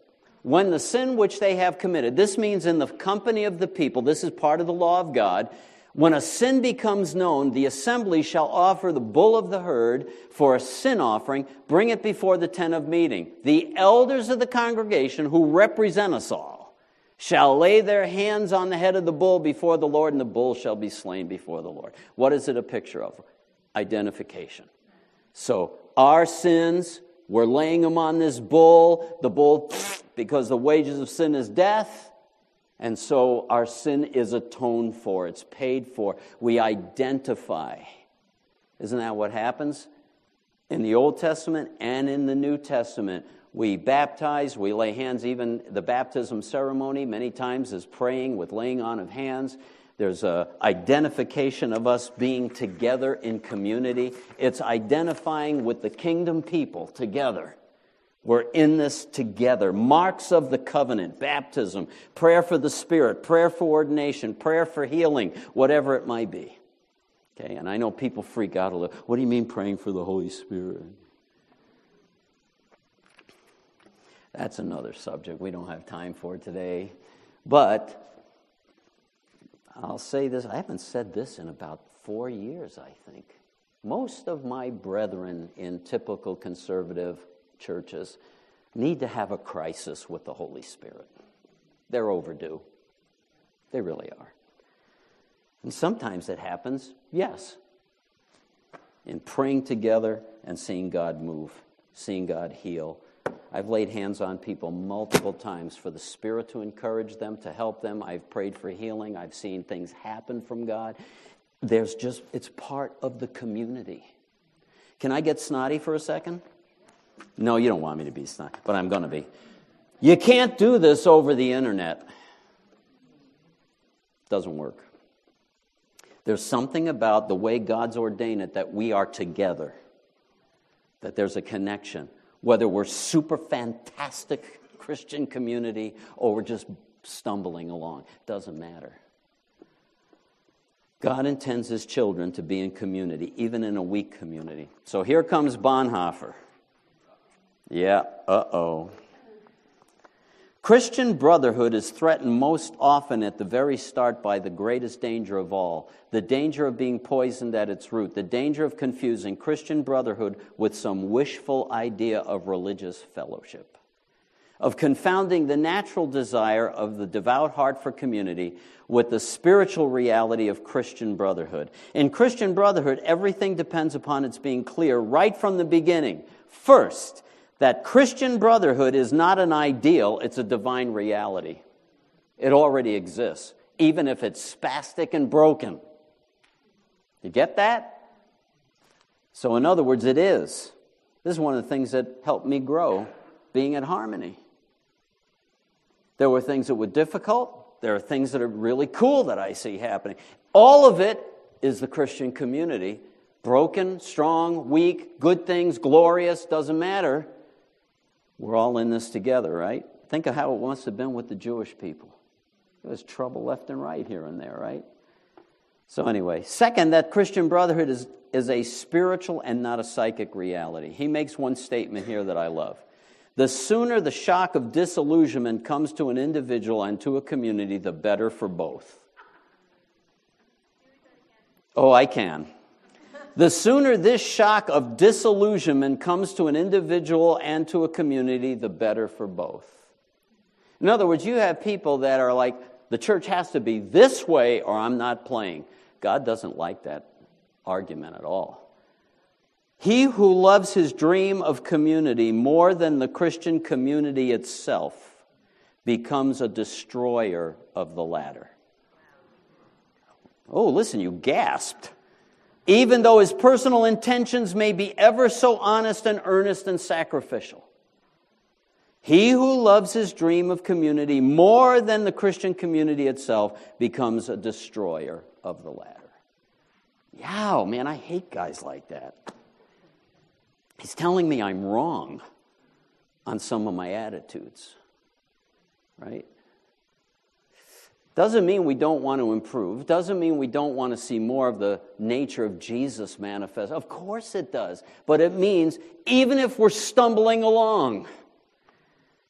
When the sin which they have committed, this means in the company of the people, this is part of the law of God, when a sin becomes known, the assembly shall offer the bull of the herd for a sin offering, bring it before the tent of meeting. The elders of the congregation, who represent us all, shall lay their hands on the head of the bull before the Lord, and the bull shall be slain before the Lord. What is it a picture of? Identification. So, our sins, we're laying them on this bull. The bull, because the wages of sin is death and so our sin is atoned for, it's paid for. We identify. Isn't that what happens? In the Old Testament and in the New Testament, we baptize, we lay hands, even the baptism ceremony many times is praying with laying on of hands. There's a identification of us being together in community. It's identifying with the kingdom people together. We're in this together. Marks of the covenant, baptism, prayer for the Spirit, prayer for ordination, prayer for healing, whatever it might be. Okay, and I know people freak out a little. What do you mean praying for the Holy Spirit? That's another subject we don't have time for today. But I'll say this I haven't said this in about four years, I think. Most of my brethren in typical conservative churches need to have a crisis with the Holy Spirit. They're overdue. They really are. And sometimes it happens, yes, in praying together and seeing God move, seeing God heal. I've laid hands on people multiple times for the Spirit to encourage them, to help them. I've prayed for healing. I've seen things happen from God. There's just, it's part of the community. Can I get snotty for a second? No, you don't want me to be snotty, but I'm going to be. You can't do this over the internet. Doesn't work. There's something about the way God's ordained it that we are together, that there's a connection, whether we're super fantastic Christian community or we're just stumbling along. Doesn't matter. God intends his children to be in community, even in a weak community. So here comes Bonhoeffer. Yeah, uh oh. Christian brotherhood is threatened most often at the very start by the greatest danger of all the danger of being poisoned at its root, the danger of confusing Christian brotherhood with some wishful idea of religious fellowship, of confounding the natural desire of the devout heart for community with the spiritual reality of Christian brotherhood. In Christian brotherhood, everything depends upon its being clear right from the beginning. First, that Christian brotherhood is not an ideal, it's a divine reality. It already exists, even if it's spastic and broken. You get that? So, in other words, it is. This is one of the things that helped me grow being at Harmony. There were things that were difficult, there are things that are really cool that I see happening. All of it is the Christian community broken, strong, weak, good things, glorious, doesn't matter. We're all in this together, right? Think of how it must have been with the Jewish people. There was trouble left and right here and there, right? So, anyway, second, that Christian brotherhood is, is a spiritual and not a psychic reality. He makes one statement here that I love. The sooner the shock of disillusionment comes to an individual and to a community, the better for both. Oh, I can. The sooner this shock of disillusionment comes to an individual and to a community, the better for both. In other words, you have people that are like, the church has to be this way or I'm not playing. God doesn't like that argument at all. He who loves his dream of community more than the Christian community itself becomes a destroyer of the latter. Oh, listen, you gasped even though his personal intentions may be ever so honest and earnest and sacrificial. He who loves his dream of community more than the Christian community itself becomes a destroyer of the latter. Yow, man, I hate guys like that. He's telling me I'm wrong on some of my attitudes, right? Doesn't mean we don't want to improve. Doesn't mean we don't want to see more of the nature of Jesus manifest. Of course it does. But it means even if we're stumbling along.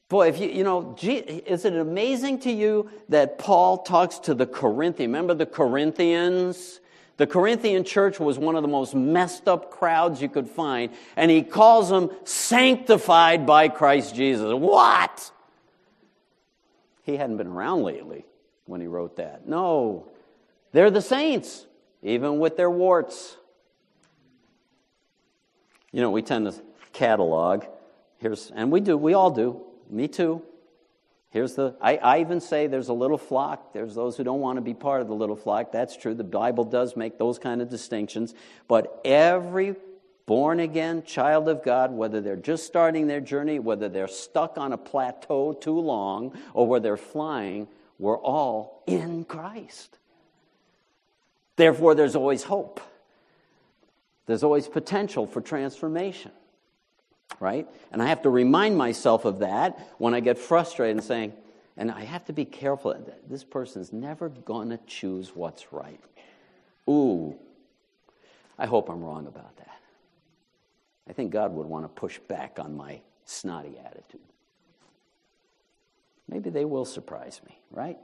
Boy, if you, you know, is it amazing to you that Paul talks to the Corinthians? Remember the Corinthians? The Corinthian church was one of the most messed up crowds you could find, and he calls them sanctified by Christ Jesus. What? He hadn't been around lately when he wrote that. No, they're the saints, even with their warts. You know, we tend to catalog. Here's, and we do, we all do. Me too. Here's the, I, I even say there's a little flock. There's those who don't want to be part of the little flock. That's true. The Bible does make those kind of distinctions. But every born again child of God, whether they're just starting their journey, whether they're stuck on a plateau too long, or whether they're flying, we're all in Christ. Therefore, there's always hope. There's always potential for transformation, right? And I have to remind myself of that when I get frustrated and saying, and I have to be careful. That this person's never going to choose what's right. Ooh, I hope I'm wrong about that. I think God would want to push back on my snotty attitude maybe they will surprise me, right?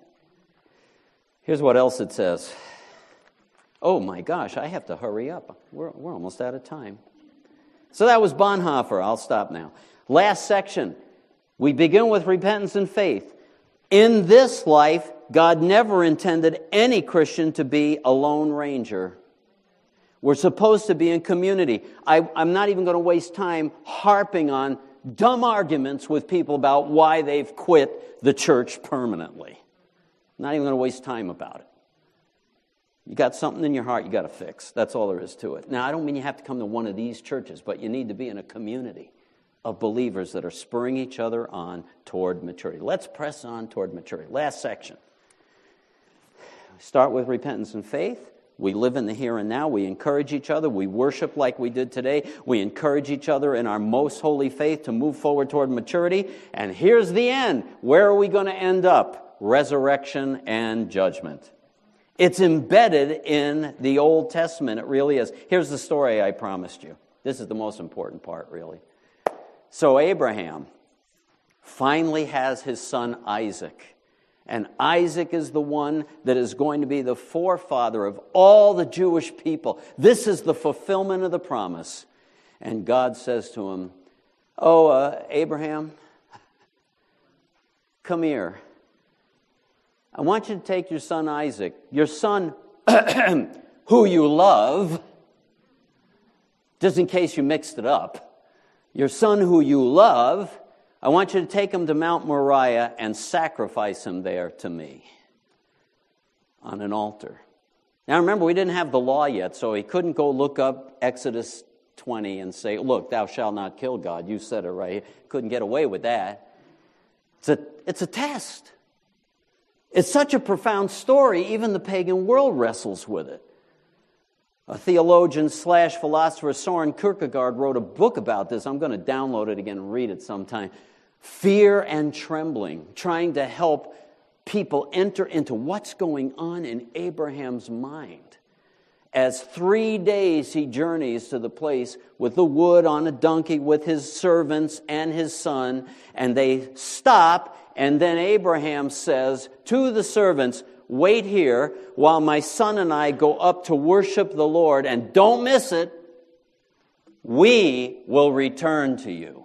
Here's what else it says. Oh my gosh, I have to hurry up. We're, we're almost out of time. So that was Bonhoeffer. I'll stop now. Last section. We begin with repentance and faith. In this life, God never intended any Christian to be a lone ranger. We're supposed to be in community. I, am not even going to waste time harping on dumb arguments with people about why they've quit the church permanently. Not even going to waste time about it. You got something in your heart you got to fix. That's all there is to it. Now, I don't mean you have to come to one of these churches, but you need to be in a community of believers that are spurring each other on toward maturity. Let's press on toward maturity. Last section. Start with repentance and faith. We live in the here and now. We encourage each other. We worship like we did today. We encourage each other in our most holy faith to move forward toward maturity. And here's the end. Where are we going to end up? Resurrection and judgment. It's embedded in the Old Testament. It really is. Here's the story I promised you. This is the most important part, really. So, Abraham finally has his son Isaac. And Isaac is the one that is going to be the forefather of all the Jewish people. This is the fulfillment of the promise. And God says to him, Oh, uh, Abraham, come here. I want you to take your son Isaac, your son who you love, just in case you mixed it up, your son who you love I want you to take him to Mount Moriah and sacrifice him there to me on an altar. Now remember, we didn't have the law yet, so he couldn't go look up Exodus 20 and say, Look, thou shalt not kill God. You said it right. Couldn't get away with that. It's a, it's a test. It's such a profound story, even the pagan world wrestles with it. A theologian slash philosopher, Soren Kierkegaard, wrote a book about this. I'm going to download it again and read it sometime fear and trembling, trying to help people enter into what's going on in Abraham's mind. As three days he journeys to the place with the wood on a donkey with his servants and his son, and they stop, and then Abraham says to the servants, Wait here while my son and I go up to worship the Lord, and don't miss it, we will return to you.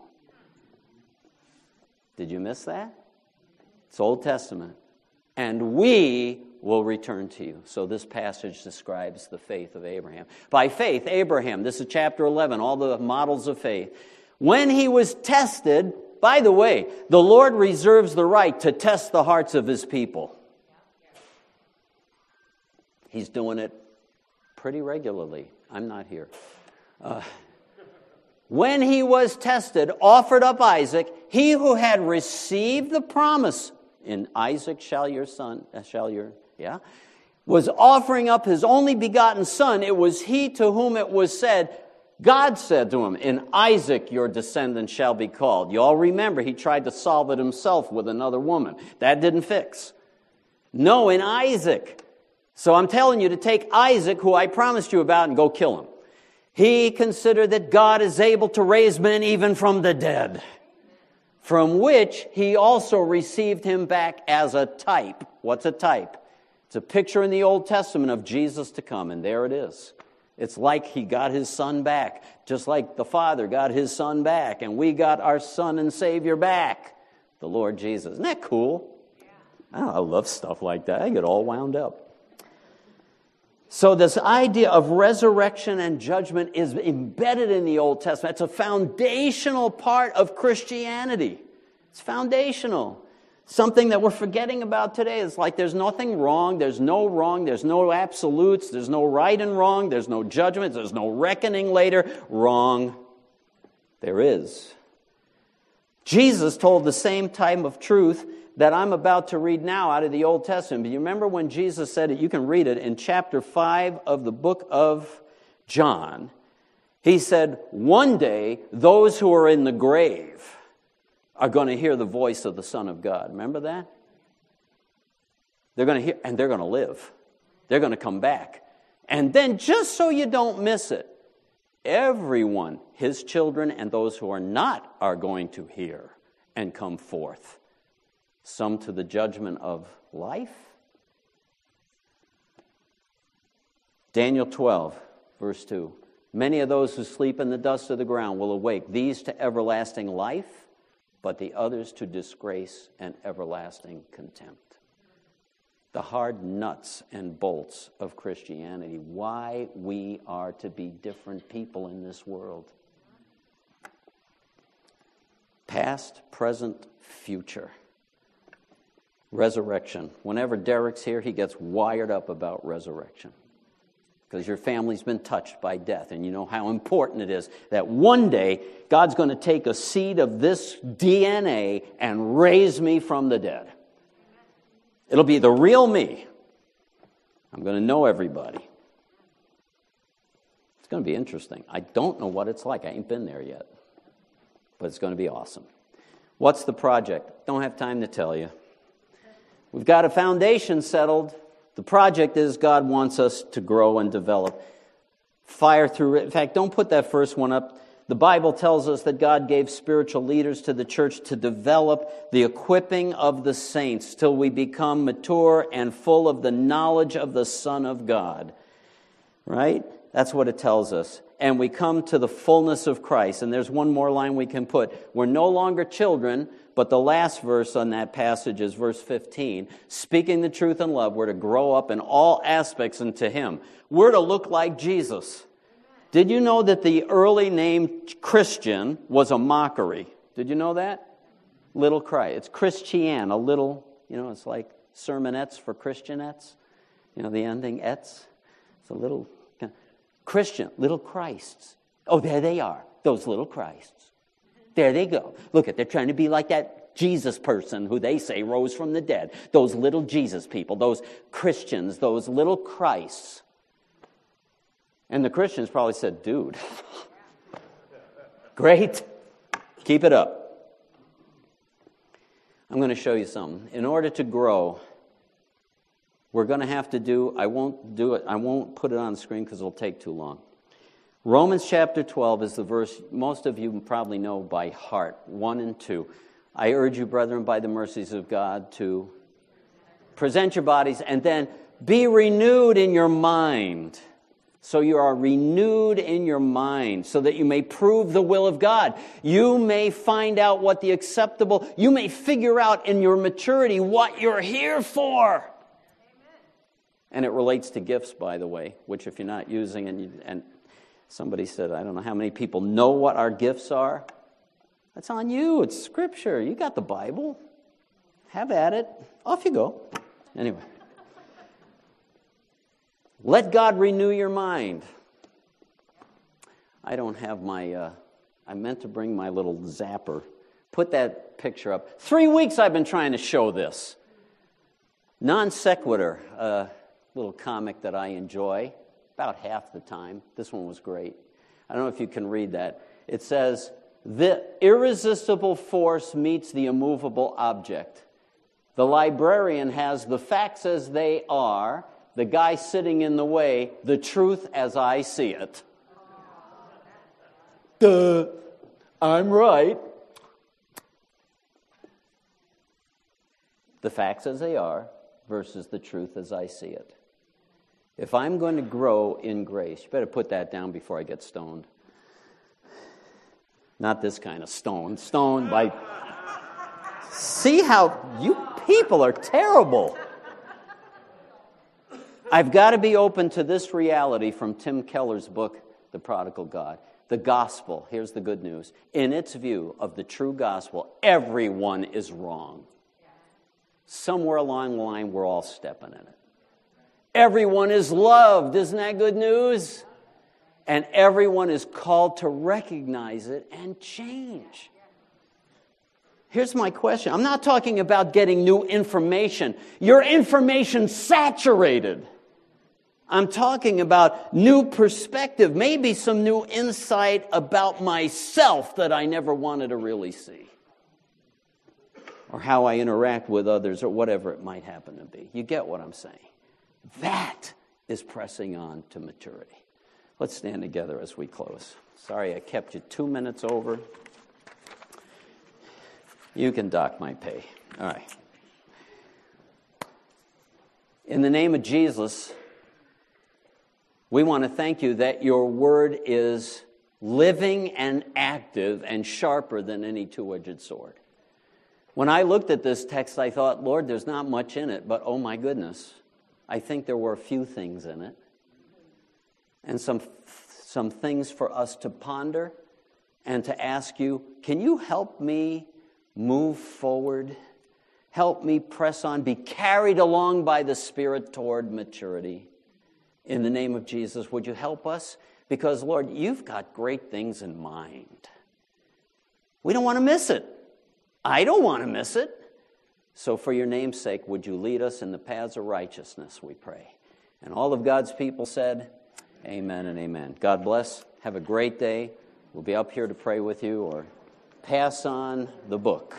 Did you miss that? It's Old Testament. And we will return to you. So this passage describes the faith of Abraham. By faith, Abraham, this is chapter 11, all the models of faith. When he was tested, by the way, the Lord reserves the right to test the hearts of his people. He's doing it pretty regularly. I'm not here. Uh, when he was tested, offered up Isaac, he who had received the promise, in Isaac shall your son, uh, shall your, yeah, was offering up his only begotten son. It was he to whom it was said, God said to him, In Isaac your descendant shall be called. You all remember he tried to solve it himself with another woman. That didn't fix. No, in Isaac. So I'm telling you to take Isaac, who I promised you about, and go kill him. He considered that God is able to raise men even from the dead, from which he also received him back as a type. What's a type? It's a picture in the Old Testament of Jesus to come, and there it is. It's like he got his son back, just like the Father got his son back, and we got our son and Savior back, the Lord Jesus. Isn't that cool? Yeah. I love stuff like that. I get all wound up. So, this idea of resurrection and judgment is embedded in the Old Testament. It's a foundational part of Christianity. It's foundational. Something that we're forgetting about today is like there's nothing wrong, there's no wrong, there's no absolutes, there's no right and wrong, there's no judgment, there's no reckoning later. Wrong. There is. Jesus told the same type of truth that I'm about to read now out of the Old Testament. But you remember when Jesus said it? You can read it in chapter 5 of the book of John. He said, One day, those who are in the grave are going to hear the voice of the Son of God. Remember that? They're going to hear, and they're going to live. They're going to come back. And then, just so you don't miss it, everyone, his children and those who are not, are going to hear and come forth some to the judgment of life, Daniel 12, verse 2. Many of those who sleep in the dust of the ground will awake, these to everlasting life, but the others to disgrace and everlasting contempt. The hard nuts and bolts of Christianity, why we are to be different people in this world. Past, present, future. Resurrection. Whenever Derek's here, he gets wired up about resurrection because your family's been touched by death, and you know how important it is that one day God's going to take a seed of this DNA and raise me from the dead. It'll be the real me. I'm going to know everybody. It's going to be interesting. I don't know what it's like. I ain't been there yet. But it's going to be awesome. What's the project? Don't have time to tell you. We've got a foundation settled. The project is God wants us to grow and develop. Fire through it. In fact, don't put that first one up. The Bible tells us that God gave spiritual leaders to the church to develop the equipping of the saints till we become mature and full of the knowledge of the Son of God. Right? That's what it tells us. And we come to the fullness of Christ. And there's one more line we can put. We're no longer children, but the last verse on that passage is verse 15. Speaking the truth in love, we're to grow up in all aspects into Him. We're to look like Jesus. Did you know that the early name Christian was a mockery? Did you know that? Little Christ. It's Christian, a little, you know, it's like sermonettes for Christianettes. You know, the ending ets. It's a little Christian, little Christs. Oh, there they are, those little Christs. There they go. Look at, they're trying to be like that Jesus person who they say rose from the dead. Those little Jesus people, those Christians, those little Christs. And the Christians probably said, dude, great, keep it up. I'm going to show you something. In order to grow, we're going to have to do, I won't do it, I won't put it on the screen because it'll take too long. Romans chapter 12 is the verse most of you probably know by heart, 1 and 2. I urge you, brethren, by the mercies of God, to present your bodies and then be renewed in your mind. So you are renewed in your mind so that you may prove the will of God. You may find out what the acceptable, you may figure out in your maturity what you're here for. And it relates to gifts, by the way, which if you're not using, and, you, and Somebody said, I don't know how many people know what our gifts are. That's on you. It's scripture. You got the Bible. Have at it. Off you go. Anyway. Let God renew your mind. I don't have my, uh, I meant to bring my little zapper. Put that picture up. Three weeks I've been trying to show this. Non sequitur, a little comic that I enjoy about half the time. This one was great. I don't know if you can read that. It says, The irresistible force meets the immovable object. The librarian has the facts as they are, the guy sitting in the way, the truth as I see it. Duh, I'm right. The facts as they are versus the truth as I see it. If I'm going to grow in grace, you better put that down before I get stoned. Not this kind of stone. Stoned by. See how you people are terrible. I've got to be open to this reality from Tim Keller's book, The Prodigal God. The gospel, here's the good news. In its view of the true gospel, everyone is wrong. Somewhere along the line, we're all stepping in it. Everyone is loved. Isn't that good news? And everyone is called to recognize it and change. Here's my question I'm not talking about getting new information, your information saturated. I'm talking about new perspective, maybe some new insight about myself that I never wanted to really see, or how I interact with others, or whatever it might happen to be. You get what I'm saying? That is pressing on to maturity. Let's stand together as we close. Sorry I kept you two minutes over. You can dock my pay. All right. In the name of Jesus, We want to thank you that your word is living and active and sharper than any two edged sword. When I looked at this text, I thought, Lord, there's not much in it, but oh my goodness, I think there were a few things in it. And some, some things for us to ponder and to ask you, can you help me move forward? Help me press on, be carried along by the Spirit toward maturity. In the name of Jesus, would you help us? Because, Lord, you've got great things in mind. We don't want to miss it. I don't want to miss it. So, for your name's sake, would you lead us in the paths of righteousness, we pray. And all of God's people said, Amen and amen. God bless. Have a great day. We'll be up here to pray with you or pass on the book.